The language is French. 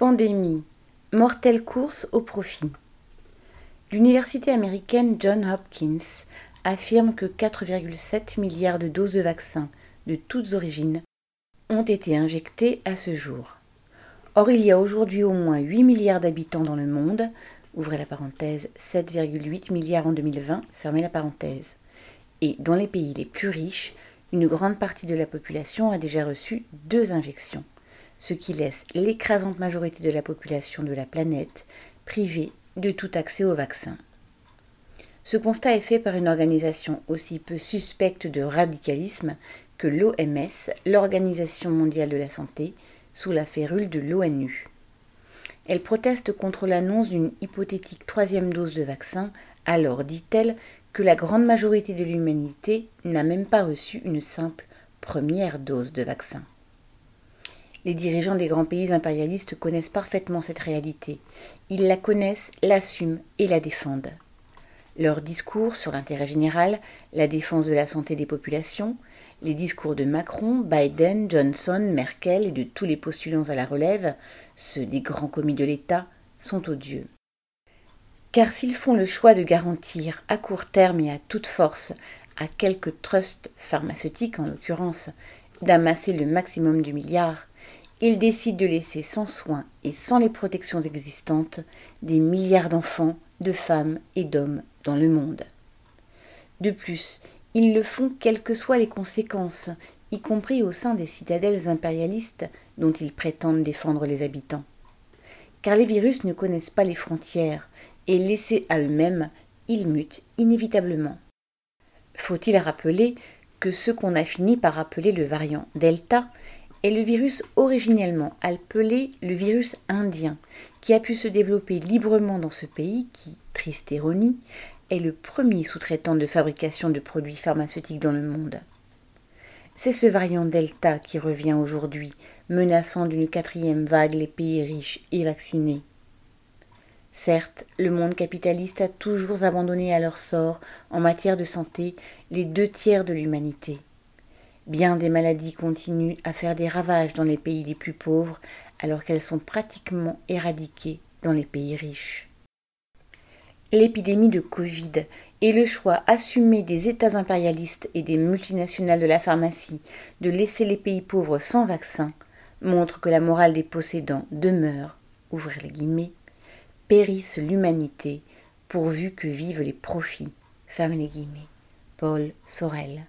Pandémie. Mortelle course au profit. L'université américaine Johns Hopkins affirme que 4,7 milliards de doses de vaccins de toutes origines ont été injectées à ce jour. Or, il y a aujourd'hui au moins 8 milliards d'habitants dans le monde, ouvrez la parenthèse, 7,8 milliards en 2020, fermez la parenthèse. Et dans les pays les plus riches, une grande partie de la population a déjà reçu deux injections ce qui laisse l'écrasante majorité de la population de la planète privée de tout accès au vaccin. Ce constat est fait par une organisation aussi peu suspecte de radicalisme que l'OMS, l'Organisation mondiale de la santé, sous la férule de l'ONU. Elle proteste contre l'annonce d'une hypothétique troisième dose de vaccin, alors dit-elle que la grande majorité de l'humanité n'a même pas reçu une simple première dose de vaccin. Les dirigeants des grands pays impérialistes connaissent parfaitement cette réalité. Ils la connaissent, l'assument et la défendent. Leurs discours sur l'intérêt général, la défense de la santé des populations, les discours de Macron, Biden, Johnson, Merkel et de tous les postulants à la relève, ceux des grands commis de l'État, sont odieux. Car s'ils font le choix de garantir à court terme et à toute force à quelques trusts pharmaceutiques en l'occurrence d'amasser le maximum du milliard, il décide de laisser sans soin et sans les protections existantes des milliards d'enfants, de femmes et d'hommes dans le monde. De plus, ils le font quelles que soient les conséquences, y compris au sein des citadelles impérialistes dont ils prétendent défendre les habitants. Car les virus ne connaissent pas les frontières, et laissés à eux-mêmes, ils mutent inévitablement. Faut-il rappeler que ce qu'on a fini par appeler le variant Delta est le virus originellement appelé le virus indien, qui a pu se développer librement dans ce pays qui, triste ironie, est le premier sous-traitant de fabrication de produits pharmaceutiques dans le monde. C'est ce variant Delta qui revient aujourd'hui, menaçant d'une quatrième vague les pays riches et vaccinés. Certes, le monde capitaliste a toujours abandonné à leur sort, en matière de santé, les deux tiers de l'humanité. Bien des maladies continuent à faire des ravages dans les pays les plus pauvres alors qu'elles sont pratiquement éradiquées dans les pays riches. L'épidémie de Covid et le choix assumé des États impérialistes et des multinationales de la pharmacie de laisser les pays pauvres sans vaccin montrent que la morale des possédants demeure, ouvrir les guillemets, périsse l'humanité pourvu que vivent les profits, fermez les guillemets. Paul Sorel.